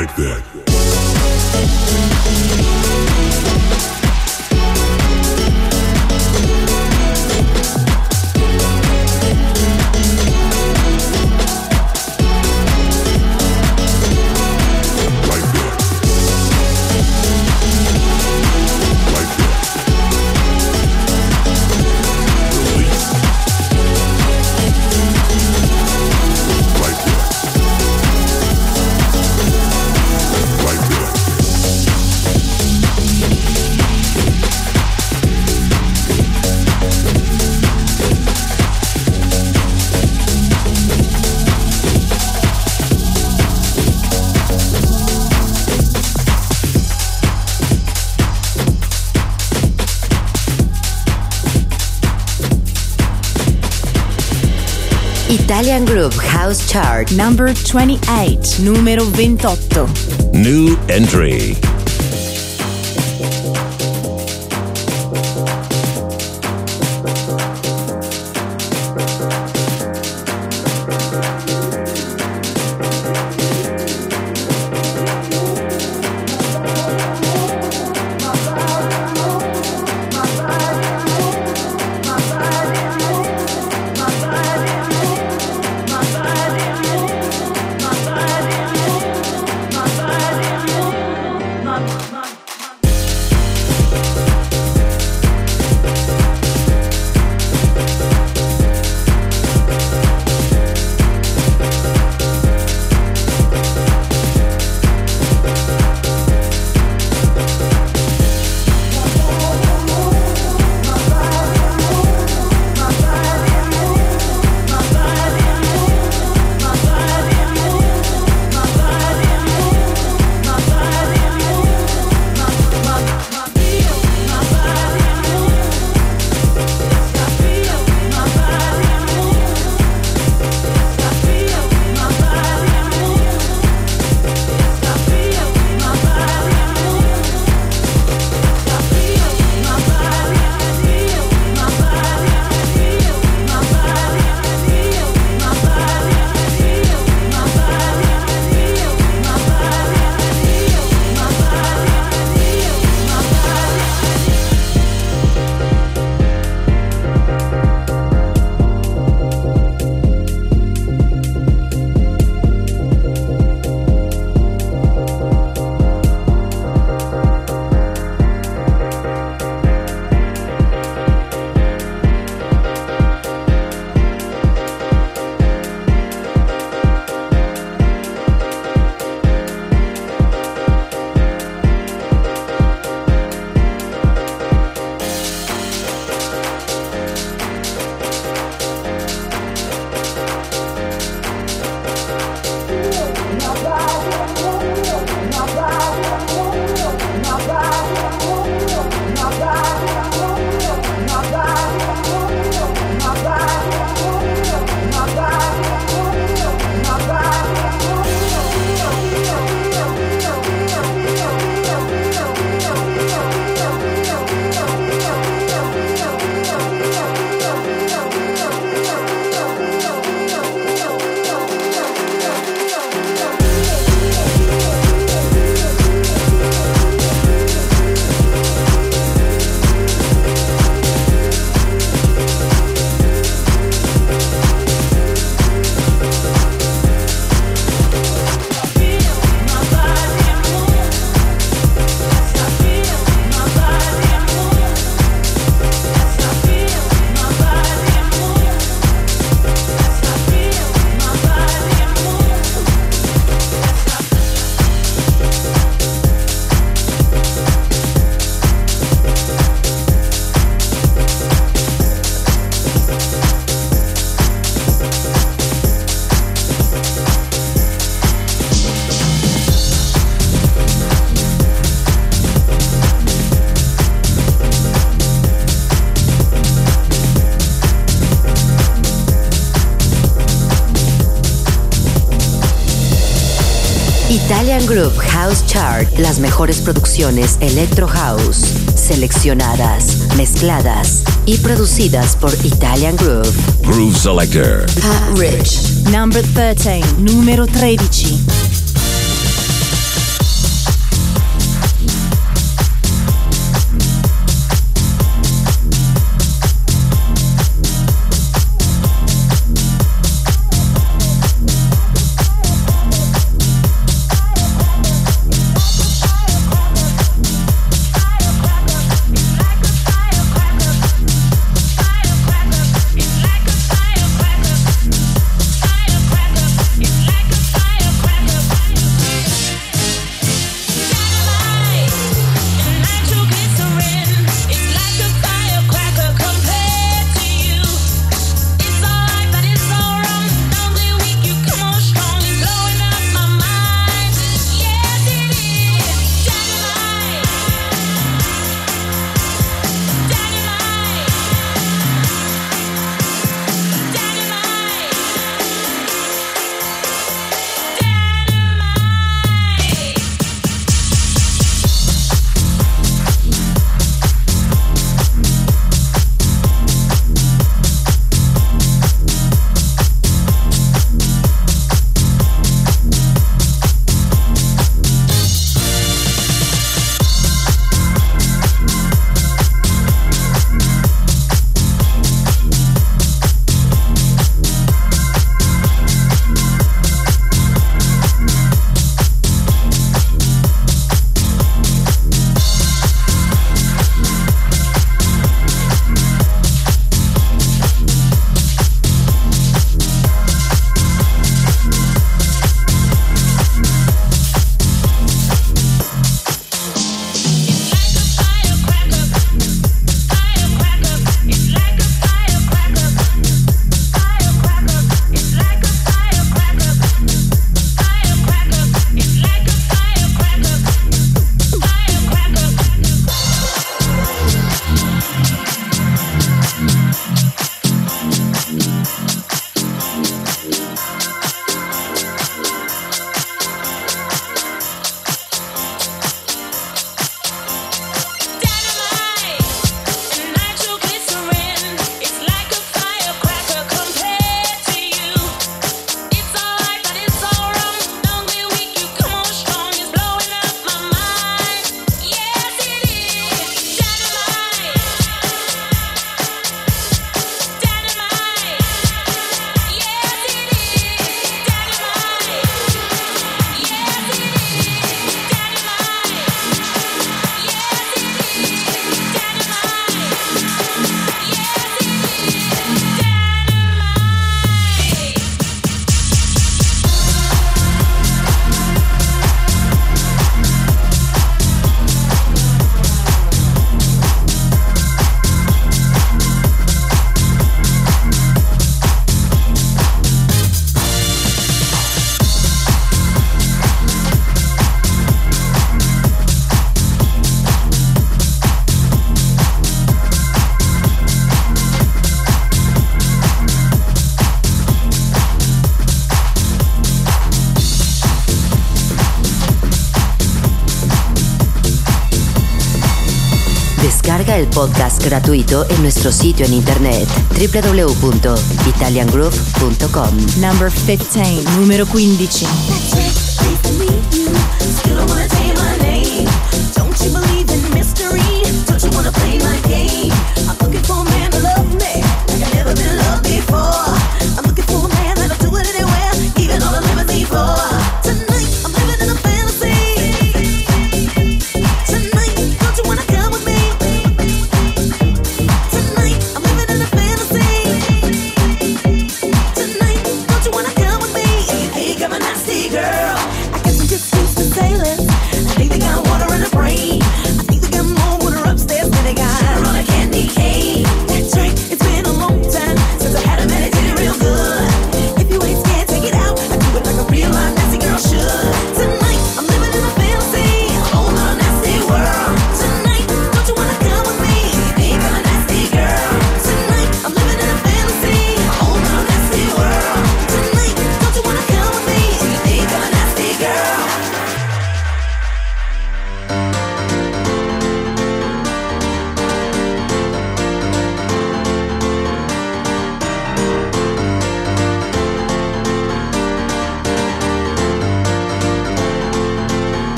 like that. Italian Groove House Chart Number 28, numero 28. New entry. Group House Chart, las mejores producciones Electro House, seleccionadas, mezcladas y producidas por Italian Group. Groove Selector. Pat Rich. Number 13, numero 13. El podcast gratuito en nuestro sitio en internet www.italiangroove.com. Number 15, número 15.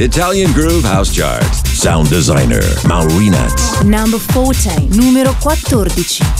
Italian Groove House Chart. Sound designer Maurinat. Number 14, numero 14.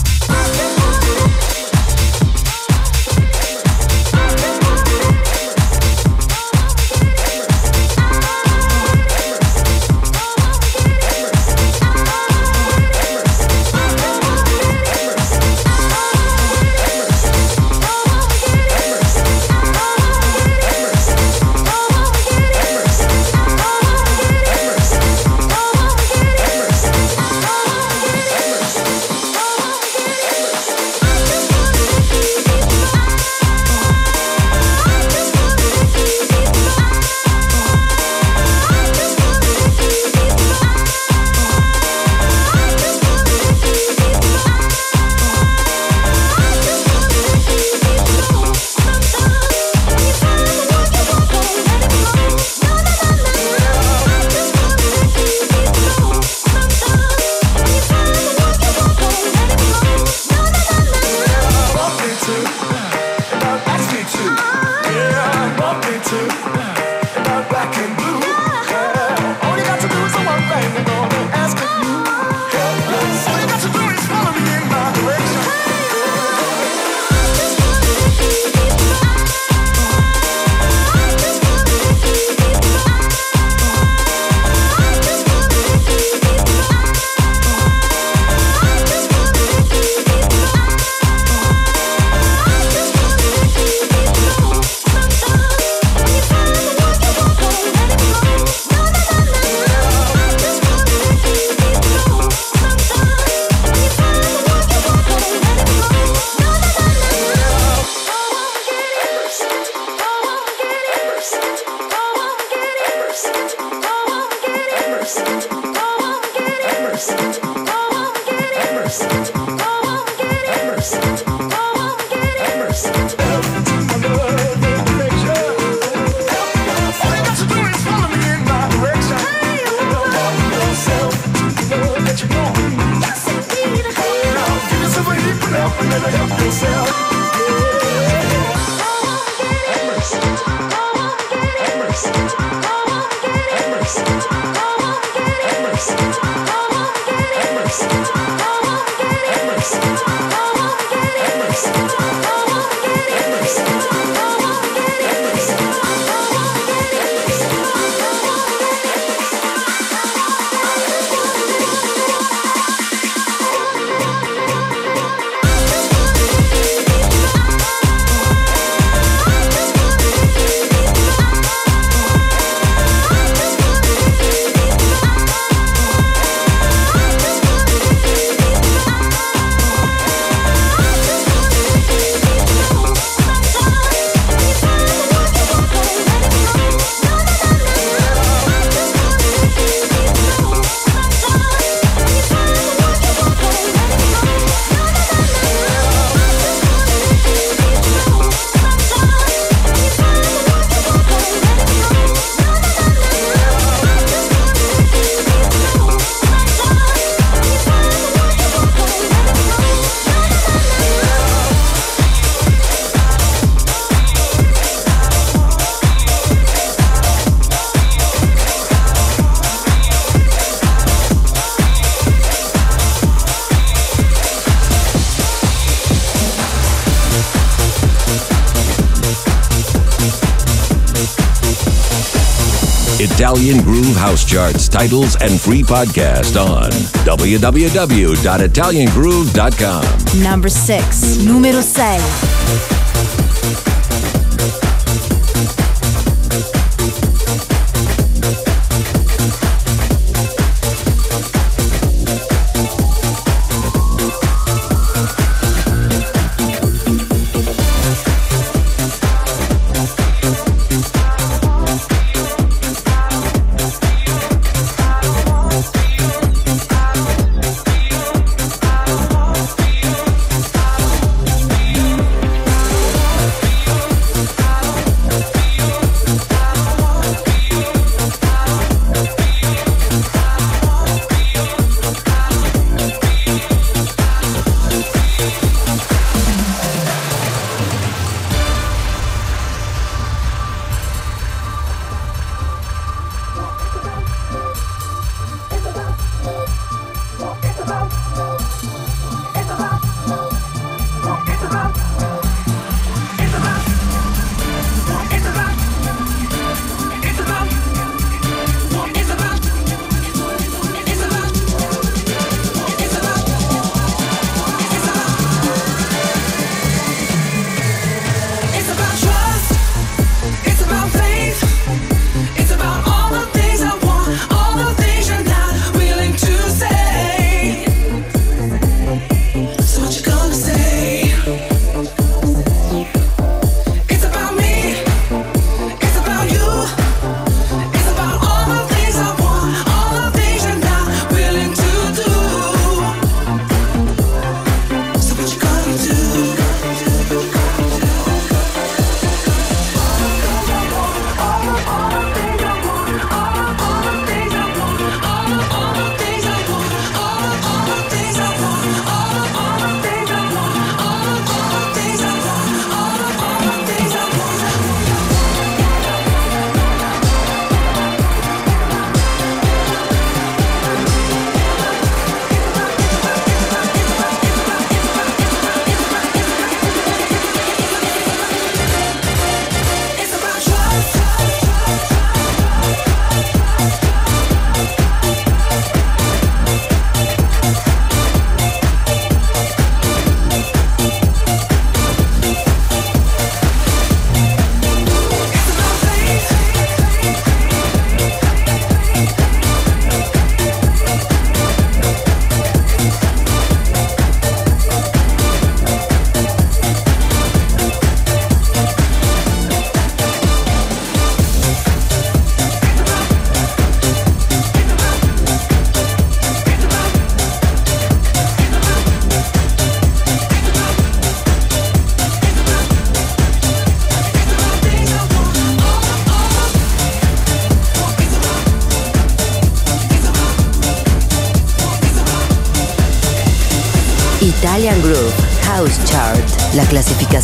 Italian Groove House Charts, titles, and free podcast on www.italiangroove.com. Number 6. Numero 6.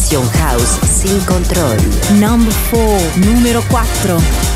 Clasificación house sin control. Number 4. Numero 4.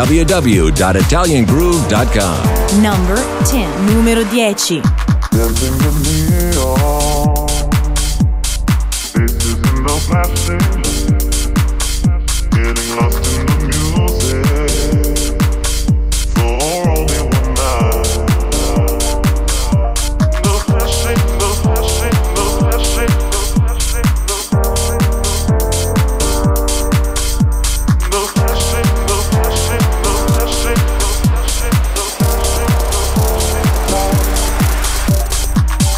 www.italiangroove.com. Number 10. Numero 10.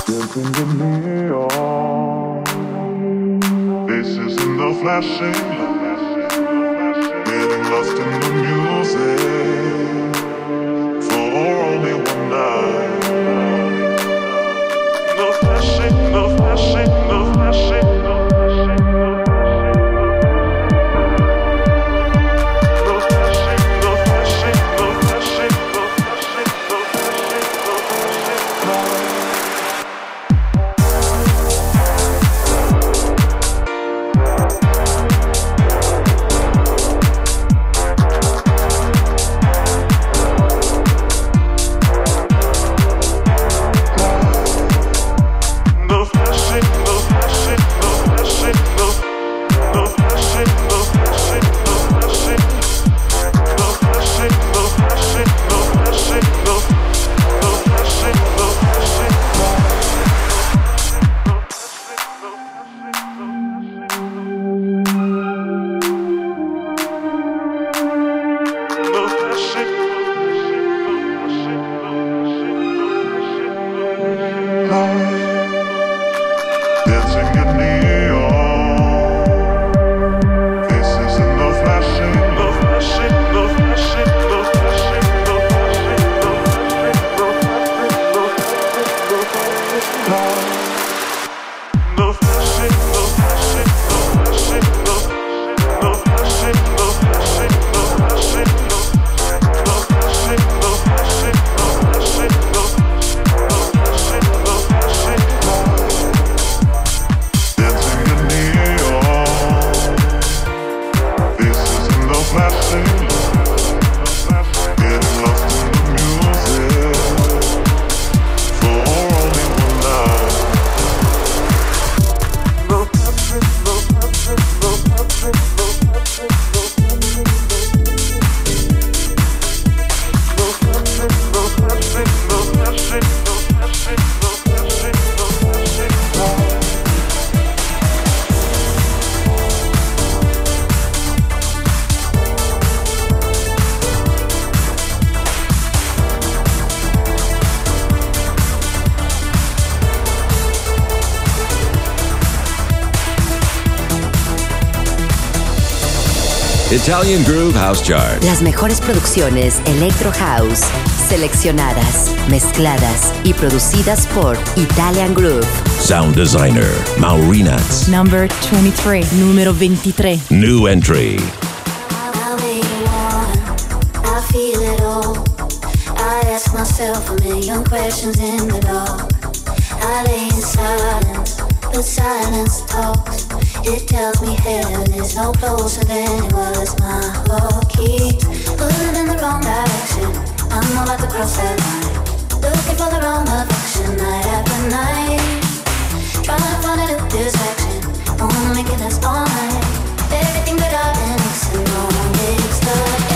Dance in the neon. Faces in the flashing lights Getting lost in the music. For only one night. The flashing, the flashing, the flashing. Italian Groove House Chart. Las mejores producciones Electro House, seleccionadas, mezcladas y producidas por Italian Groove. Sound Designer, Maurinats. Number 23. Número 23. New Entry. myself a million questions in the dark. I lay in silence, but silence talks. It tells me heaven is no closer than it was. My heart keeps pulling in the wrong direction. I'm about to cross that line. Looking for the wrong affection night after night. Trying to find a new distraction. Wanna make it last all night. Everything that I've been missing, no one makes the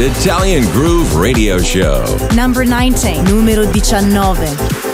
Italian Groove Radio Show. Number 19, numero 19.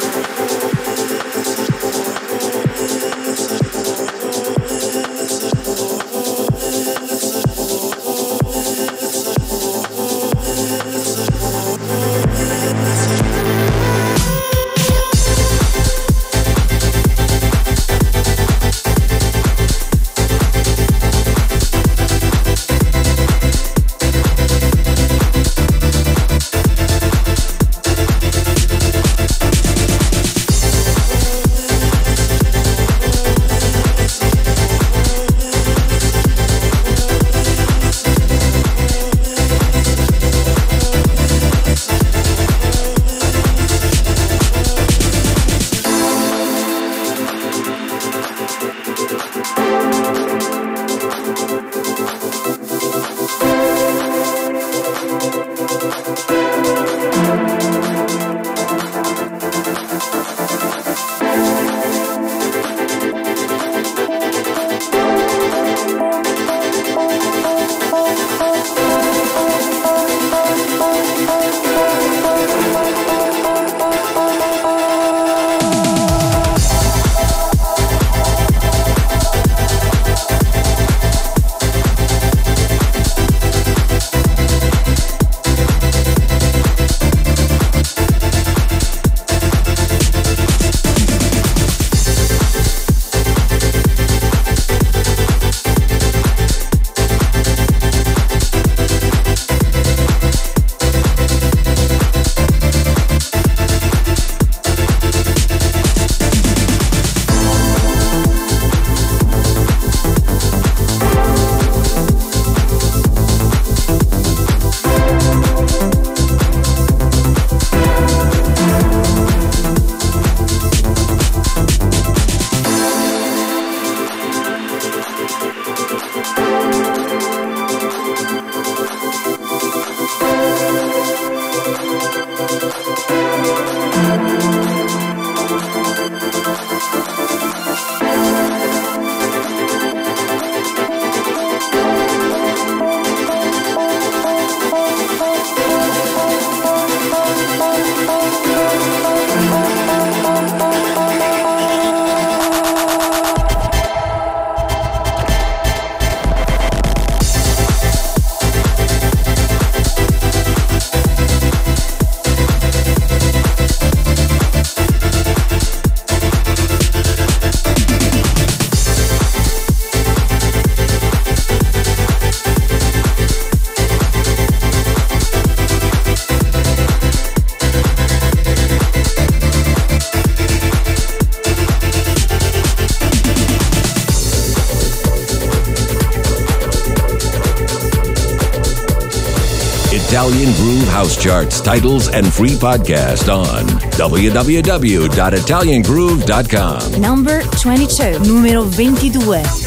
titles, and free podcast on www.italiangroove.com. Number 22. Numero 22.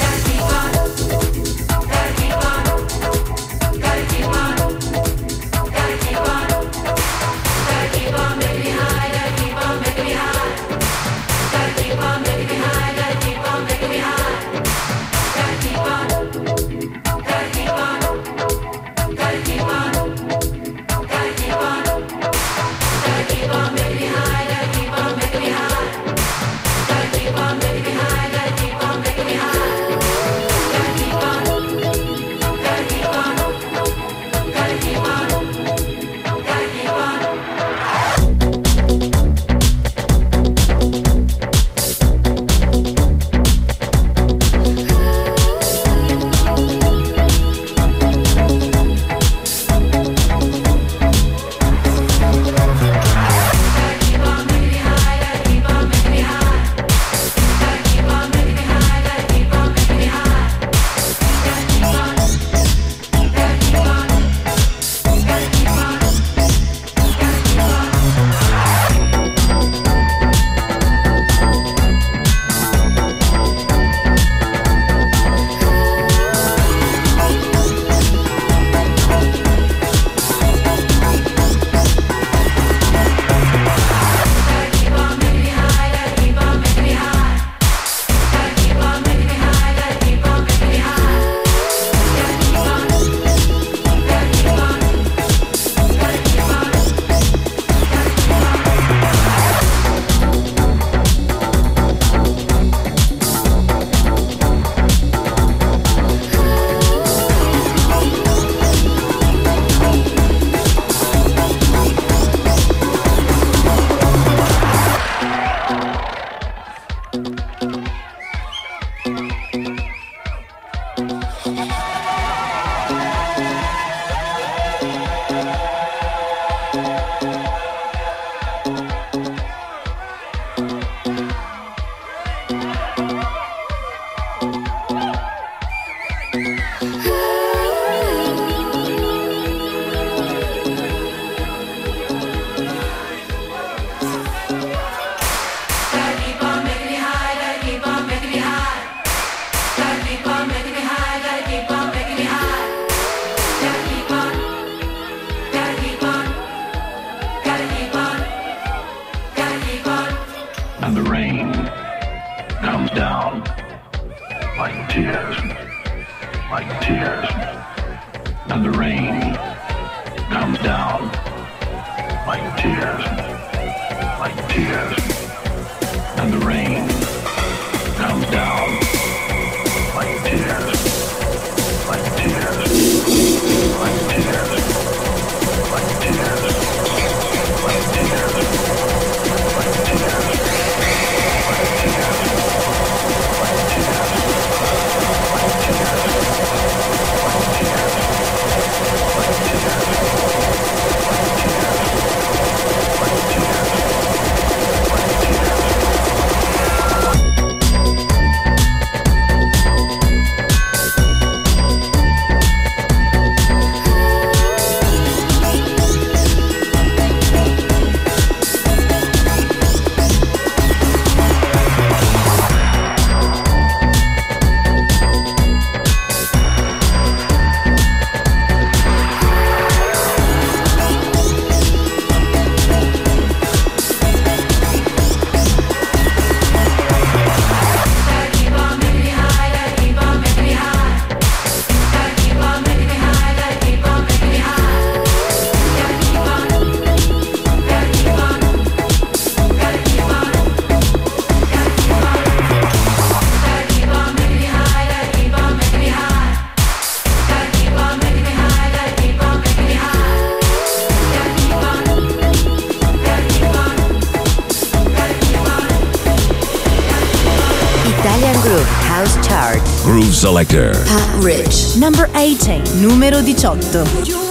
Collector. Pat Rich, number 18, numero 18.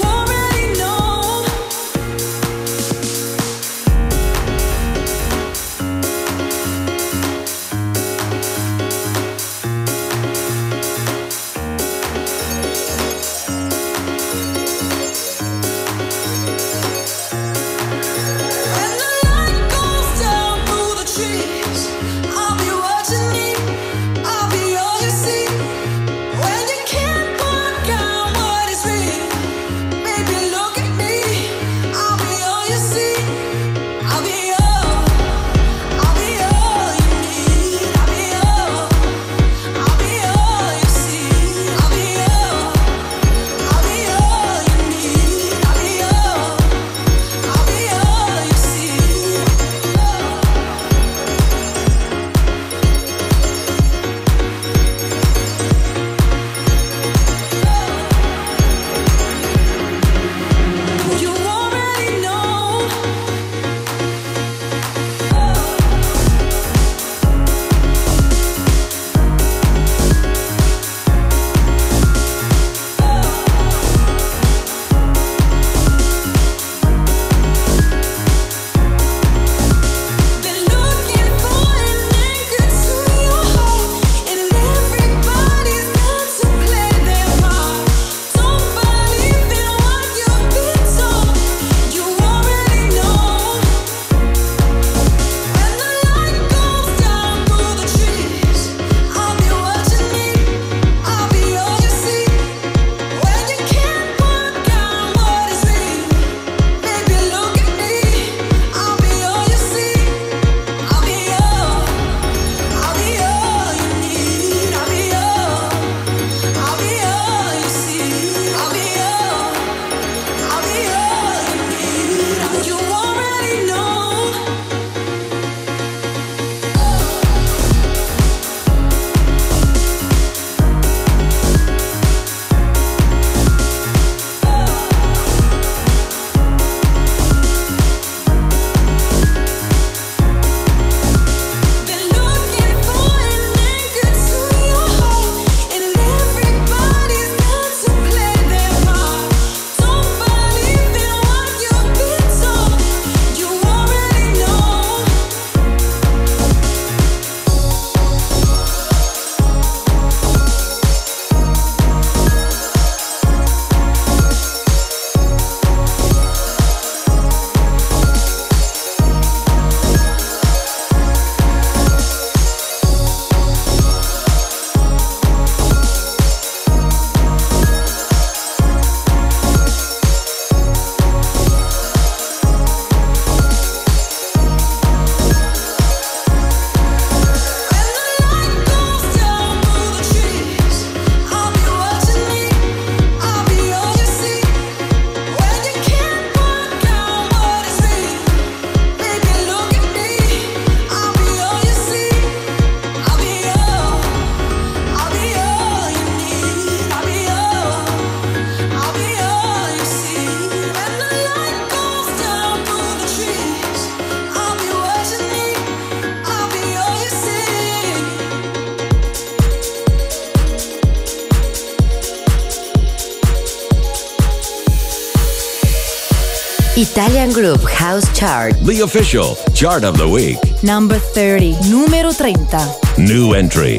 Italian Groove House Chart. The official chart of the week. Number 30. Número 30. New entry.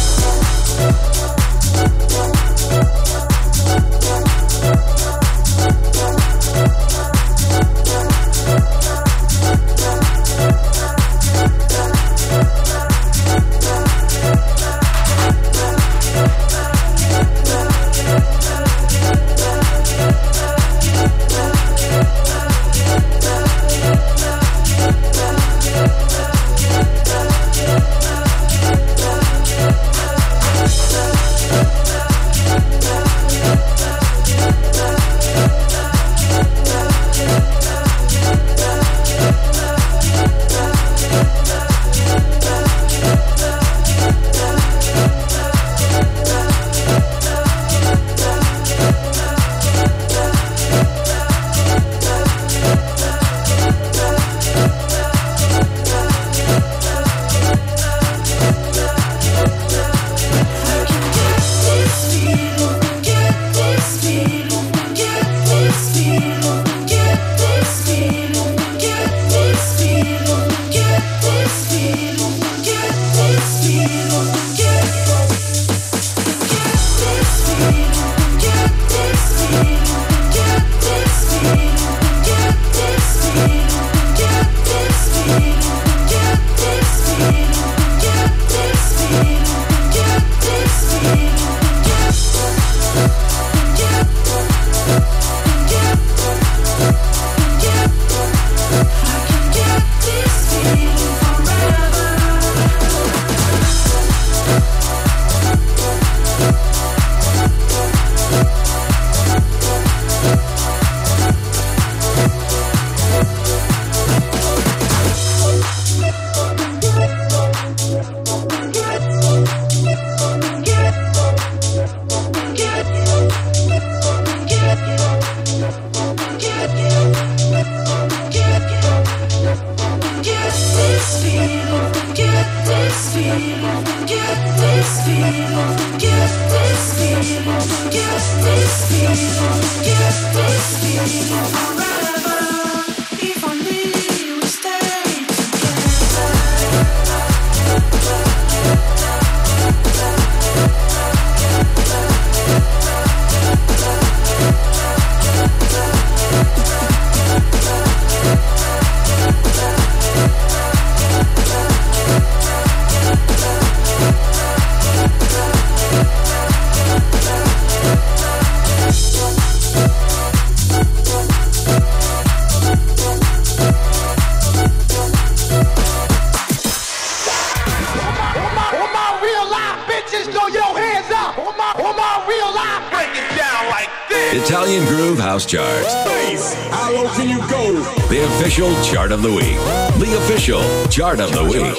Chart of the Week.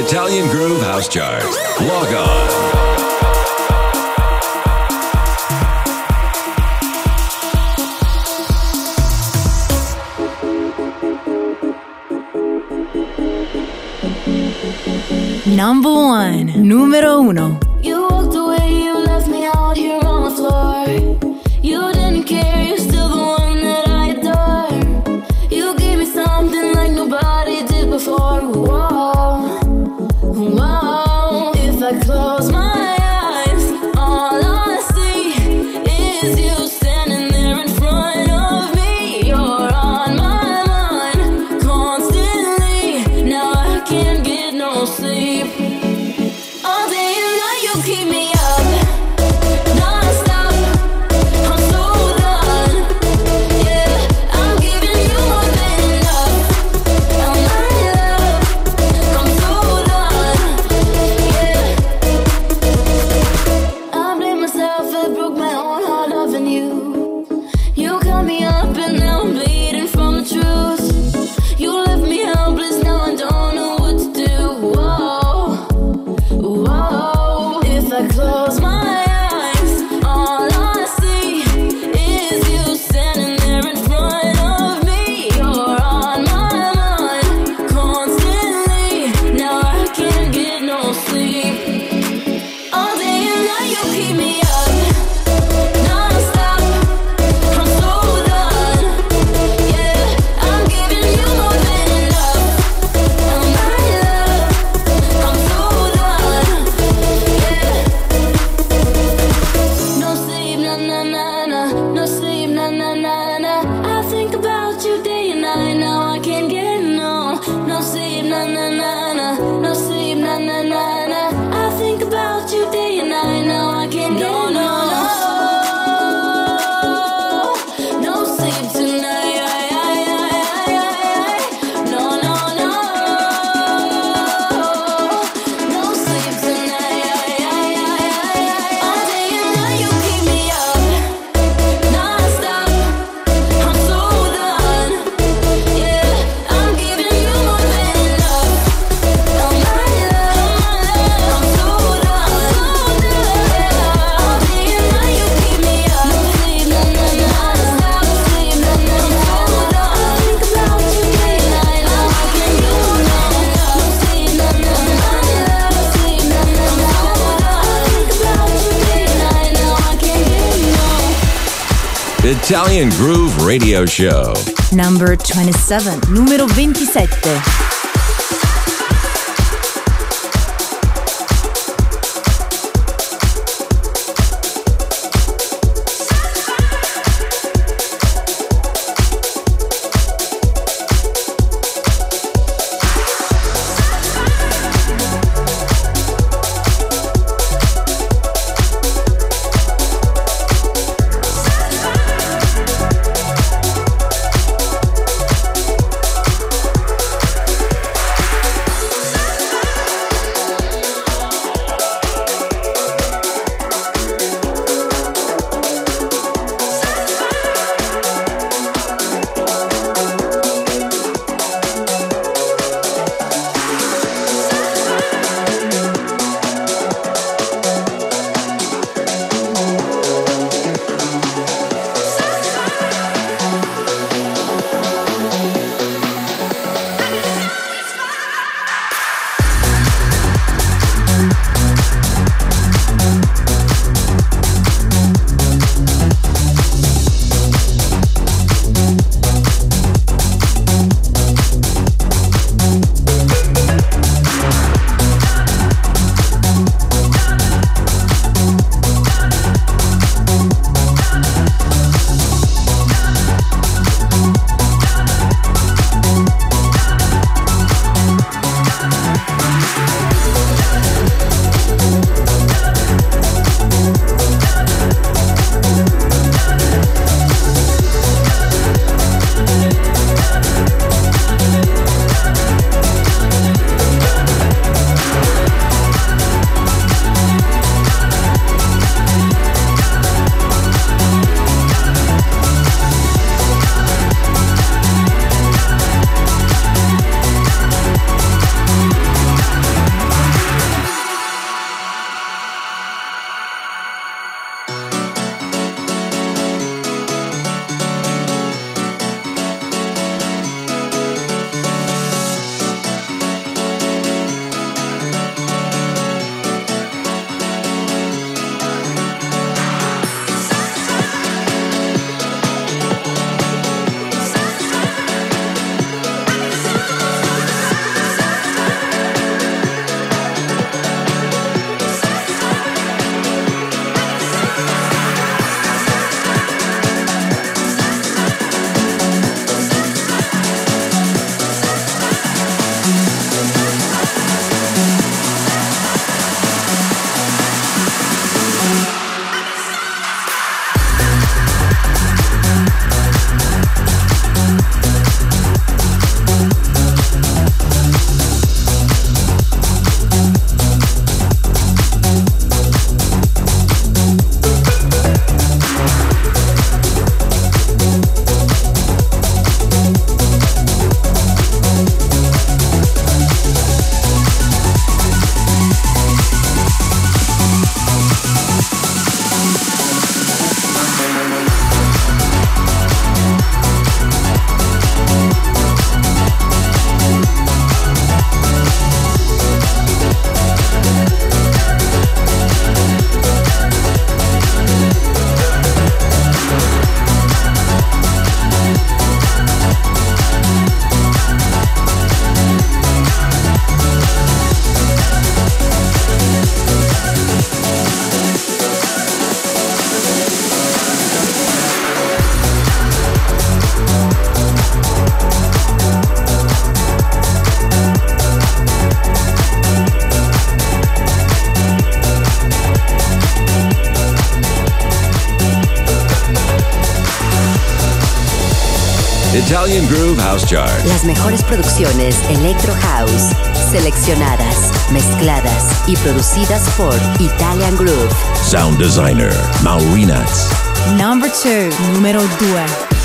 Italian Groove House Chart. Log on. Number one. Numero uno. Italian Groove Radio Show. Number 27, numero 27. Italian Groove House Chart. Las mejores producciones Electro House, seleccionadas, mezcladas y producidas por Italian Groove. Sound designer Maurinats. Number 2, numero 2.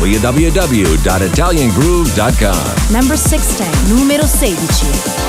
www.italiangroove.com. Number 16, numero 16.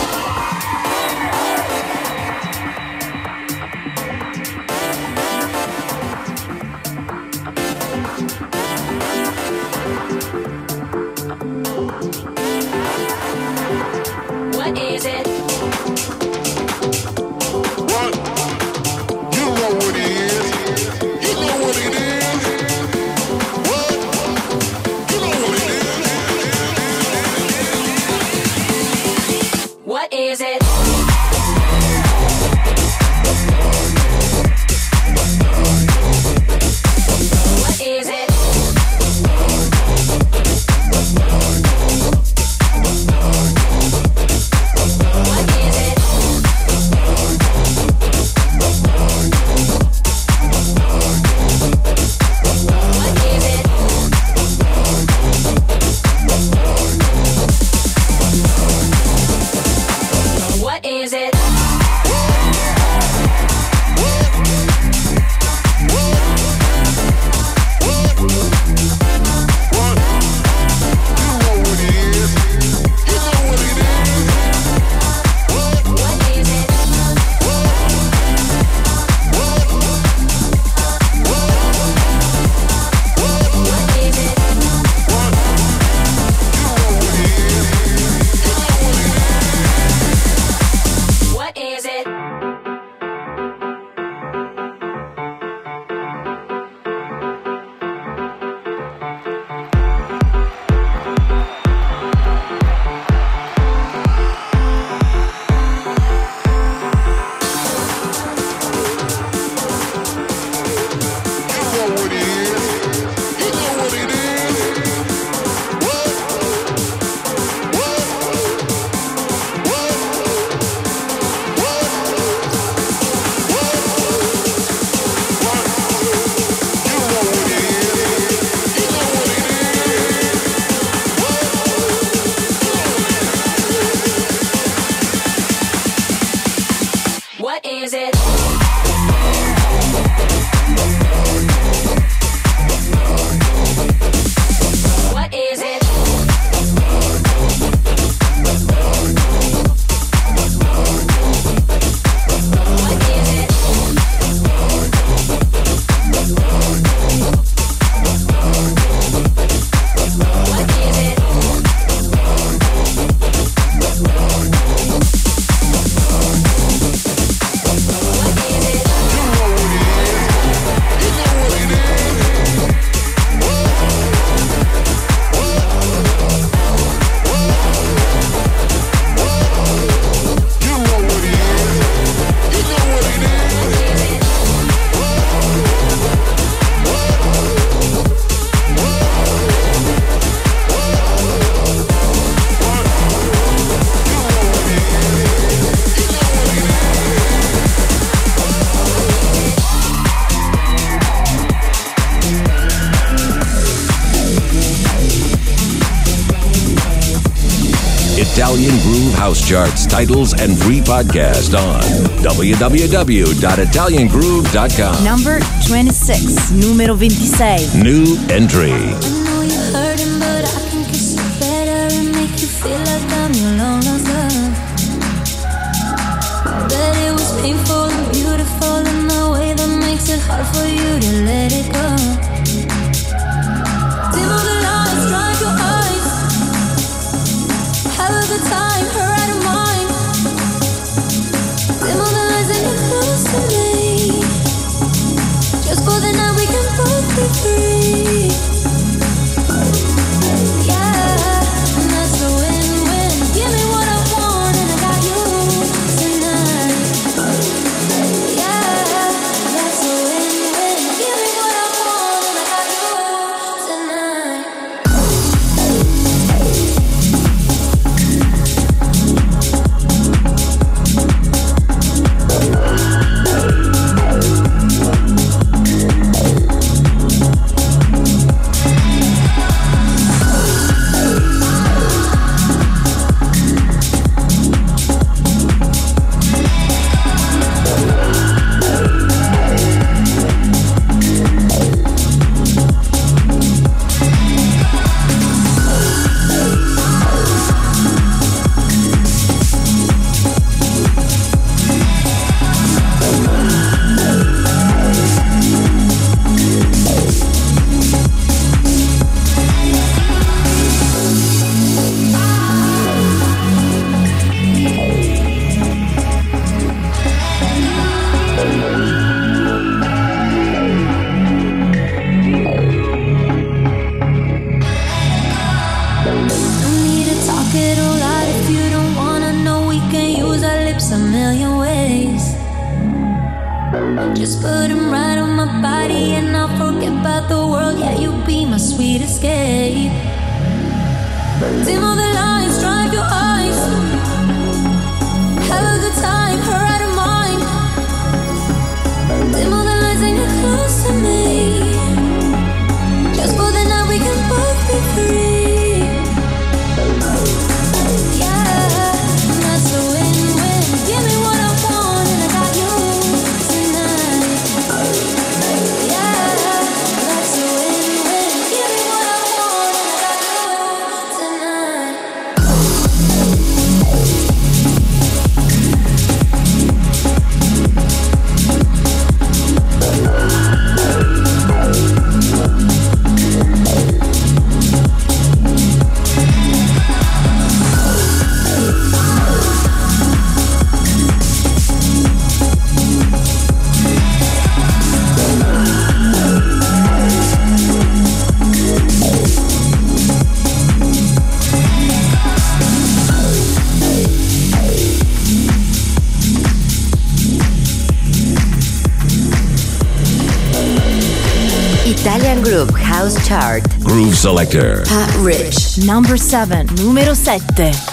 charts, titles, and free podcast on www.italiangroove.com. Number 26, numero 26. New entry. Just put them right on my body and I'll forget about the world. Yeah, you be my sweet escape. Dim all the lights, dry your eyes. Have a good time. chart. Groove Selector. Pat Rich. Number 7. Numero 7.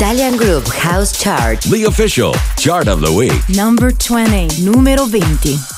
Italian Groove House Chart. The official chart of the week. Number 20, numero 20.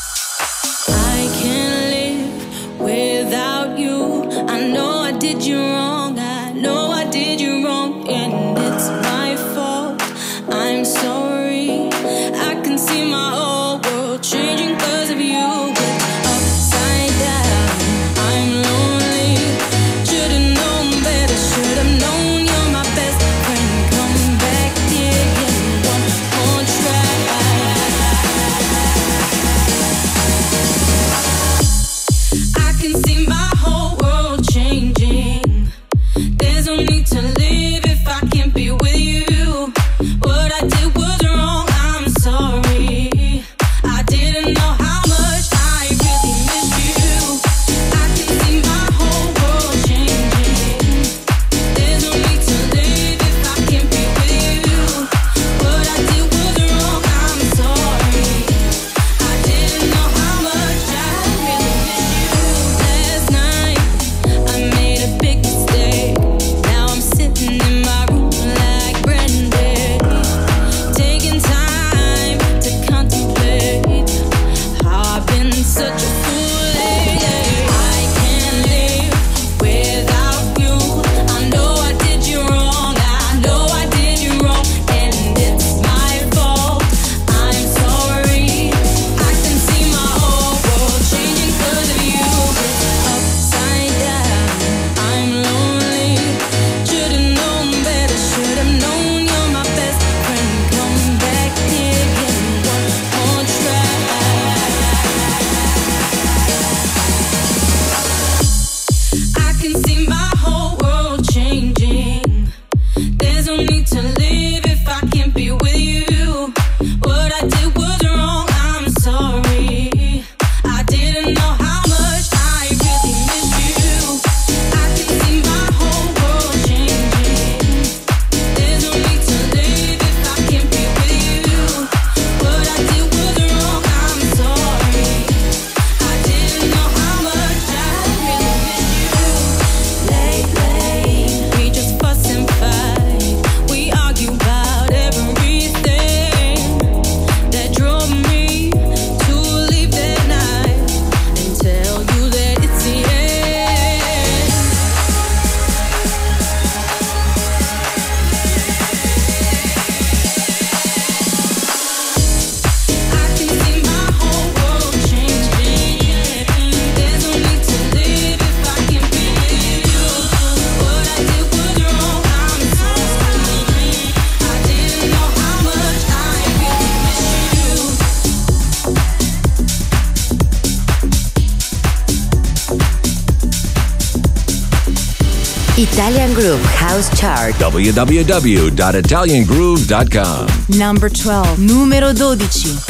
chart. www.italiangroove.com. Number 12. Numero 12.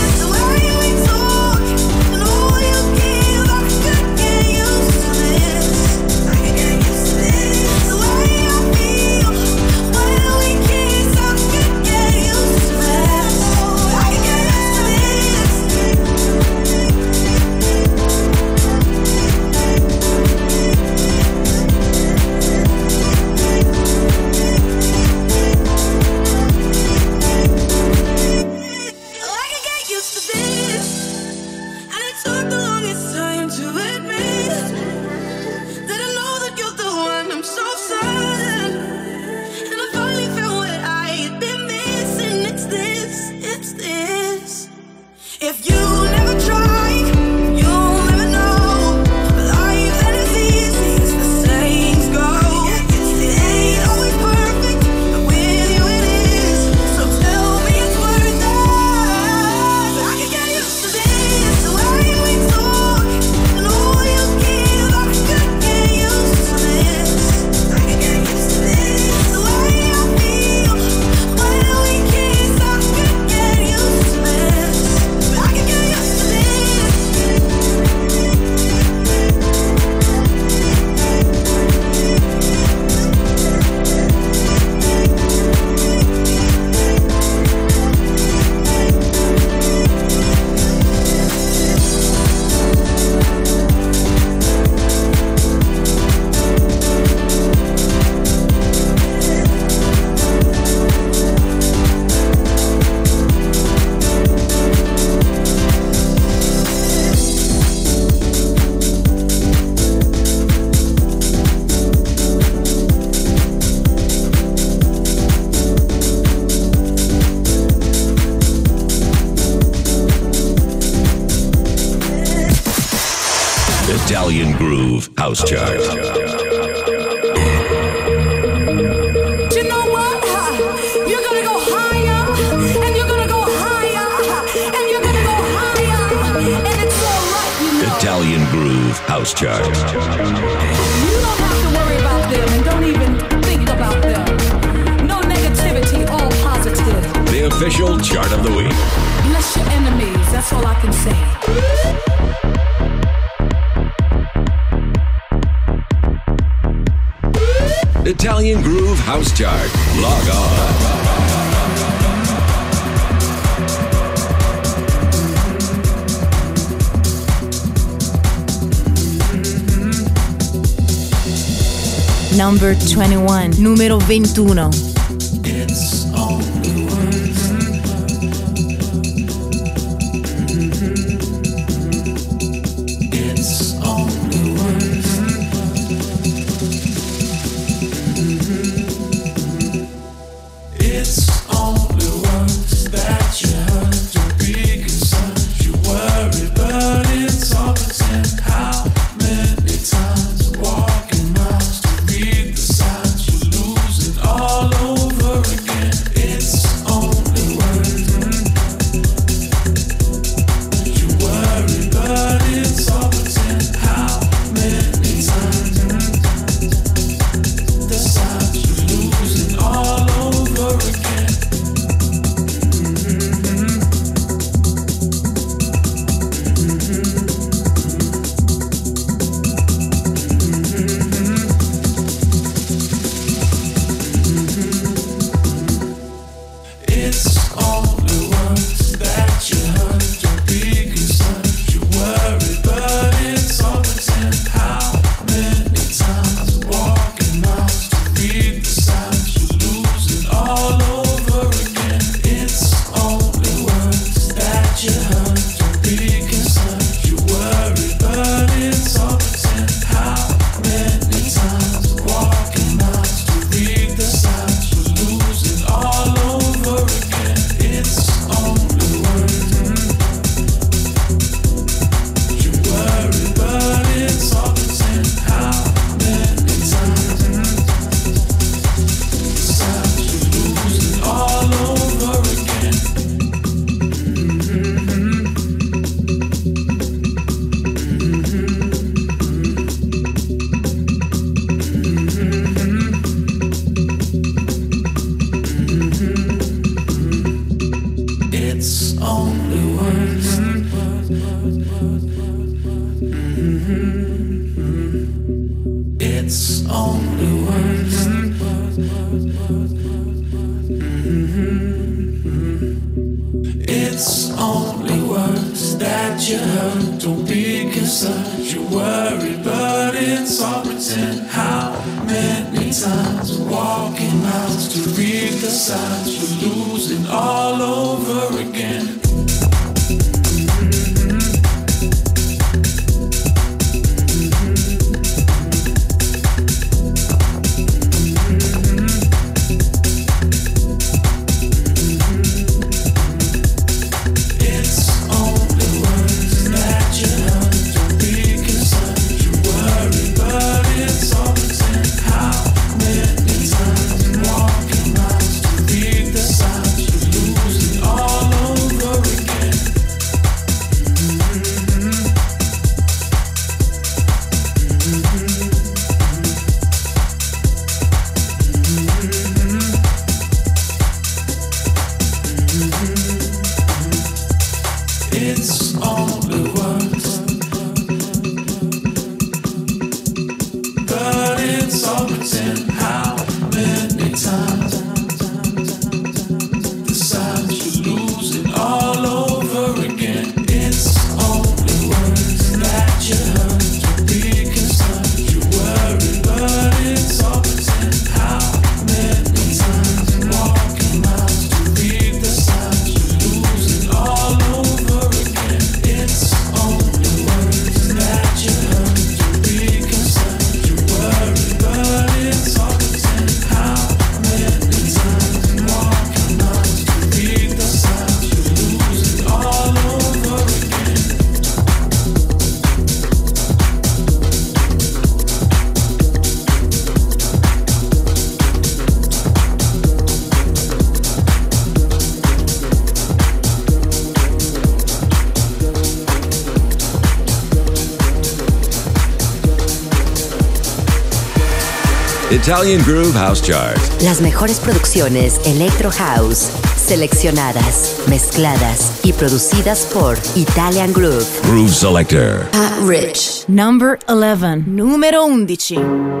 Italian Groove House Chart. Italian Groove House Chart. You don't have to worry about them and don't even think about them. No negativity, all positive. The official chart of the week. Bless your enemies, that's all I can say. Italian Groove House Chart. Log on. Number 21, numero 21. Italian Groove House Chart. Las mejores producciones Electro House, seleccionadas, mezcladas y producidas por Italian Groove. Groove Selector. Pat Rich. Number 11. Numero 11.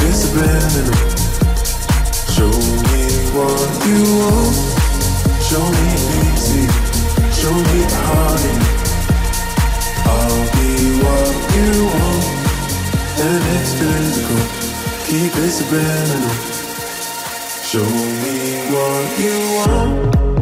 been subliminal. Show me what you want. Show me easy. Show me honey. I'll be what you want. And it's physical. Keep it subliminal. Show me what you want.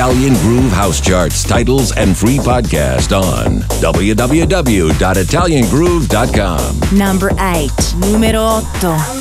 Italian Groove House charts, titles, and free podcast on www.italiangroove.com. Number 8. Numero 8.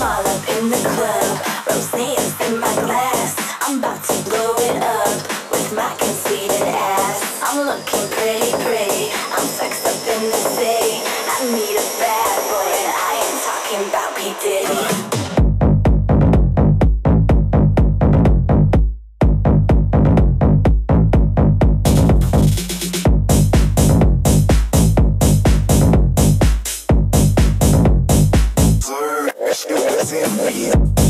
Cause é if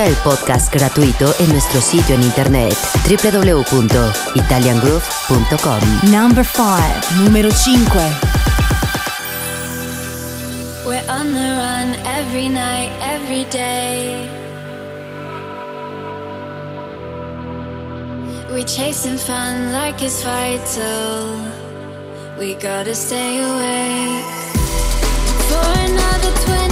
Descarga el podcast gratuito en nuestro sitio en internet www.italiangroove.com. Number 5. Número 5. We're on the run every night, every day. We're chasing fun like it's vital. We gotta stay awake for another 20.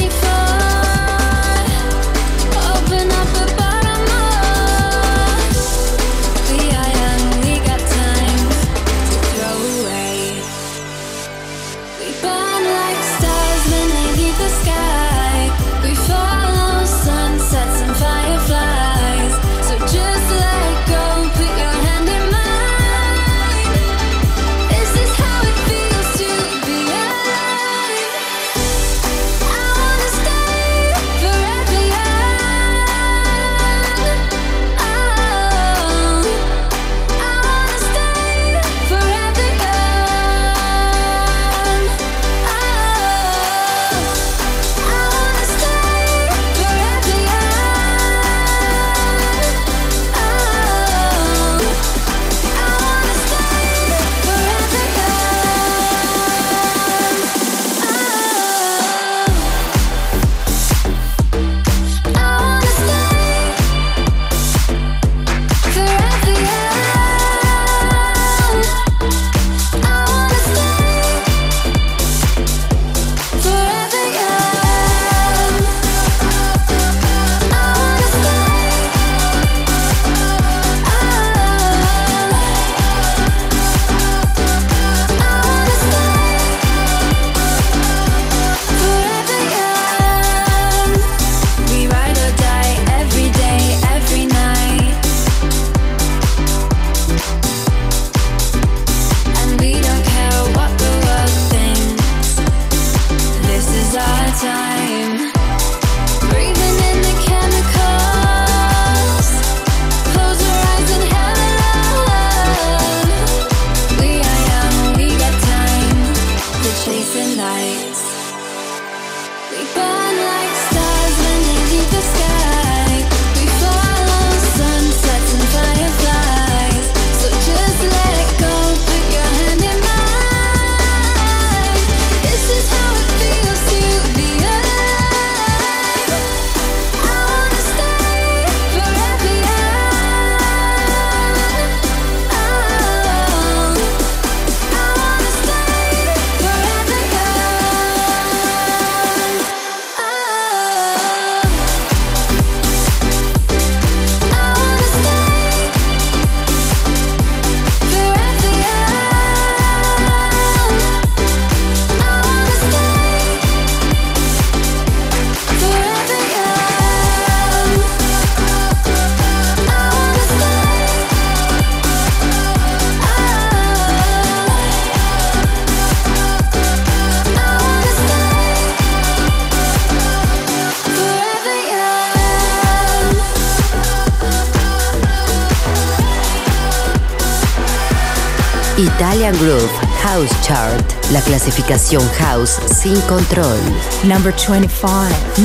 Italian House Chart, la clasificación house sin control. Number 25.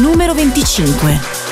Número 25.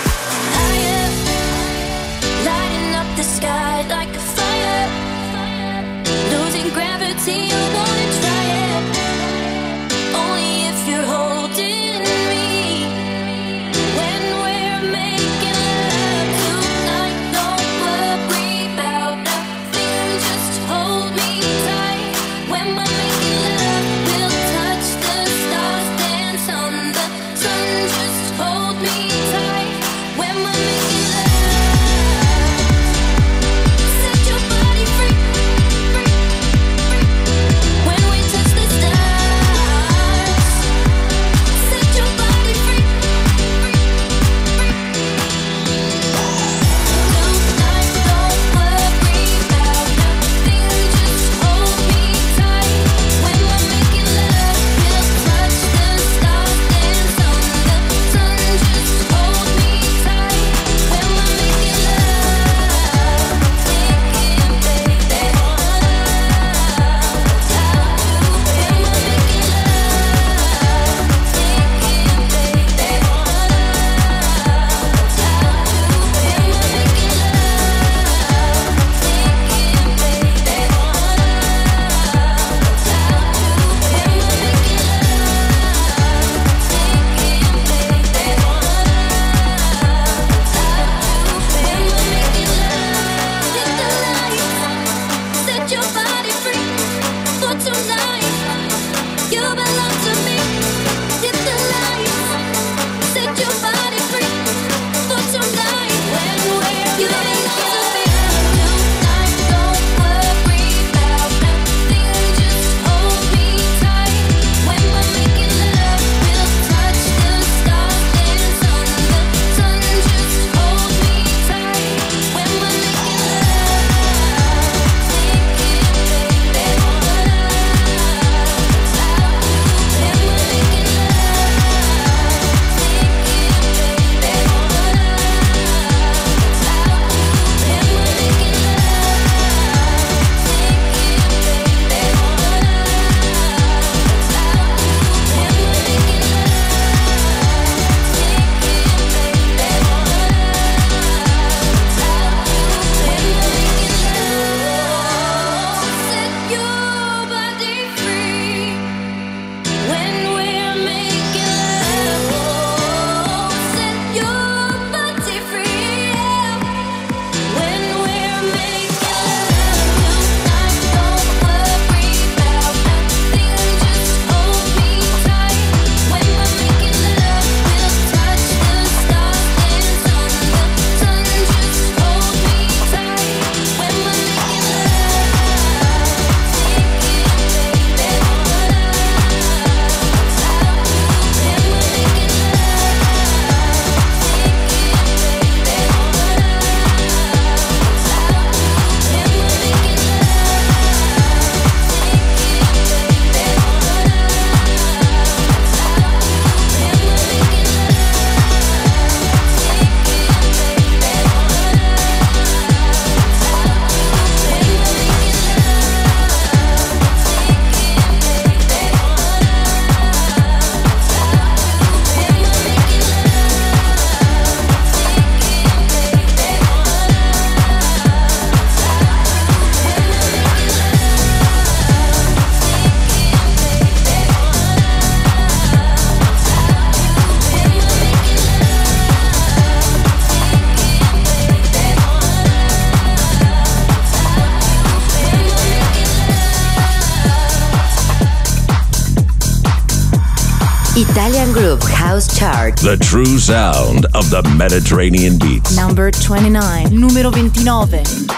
Italian Groove House Chart. The true sound of the Mediterranean beats. Number 29. Numero 29.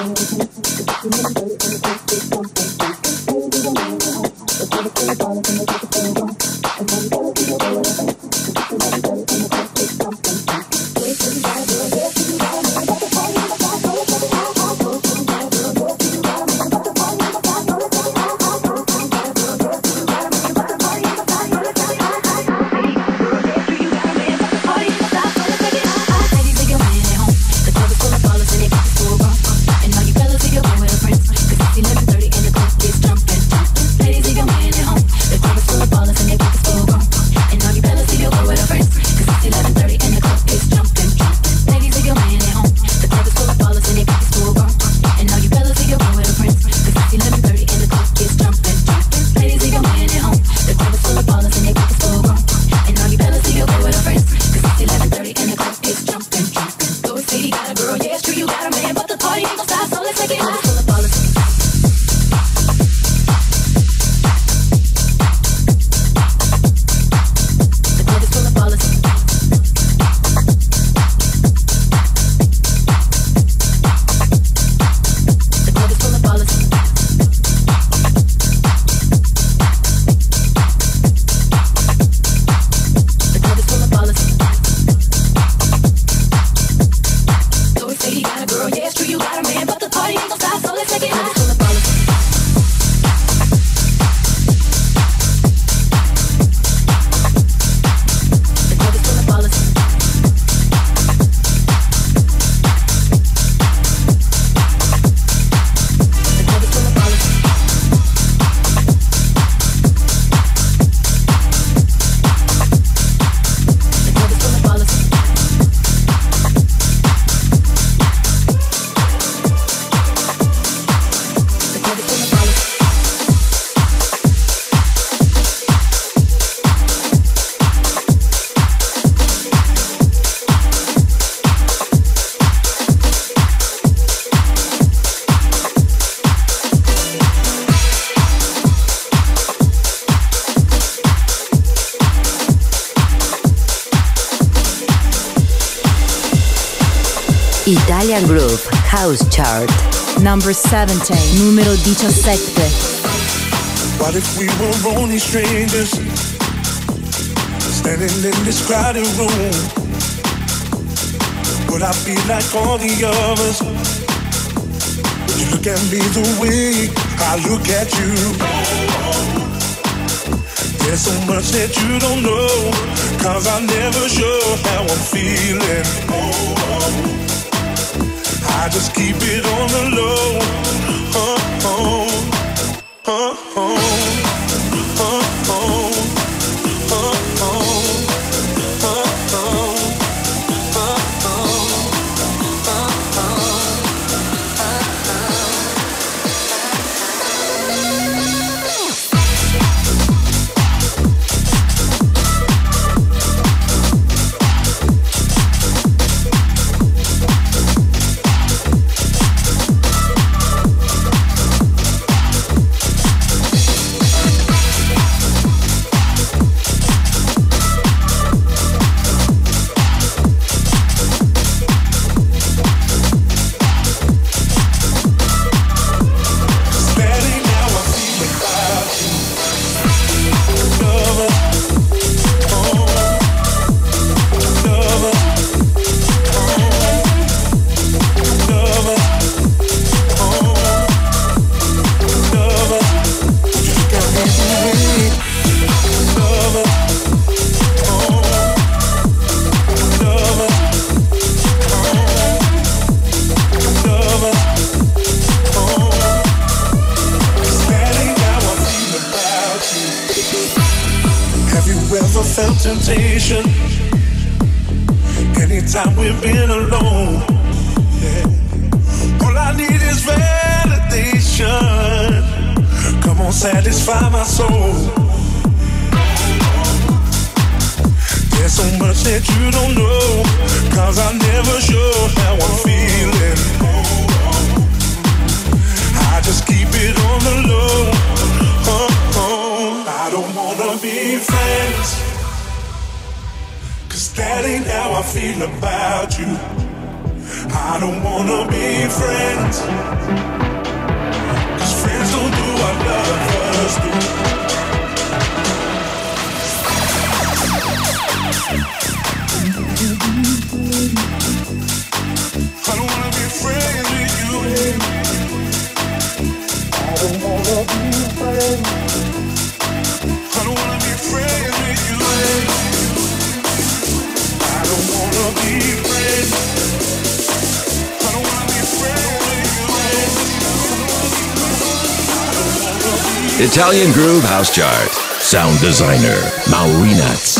I'm gonna go to the next one. 17 House Chart. Sound designer, Maurinats.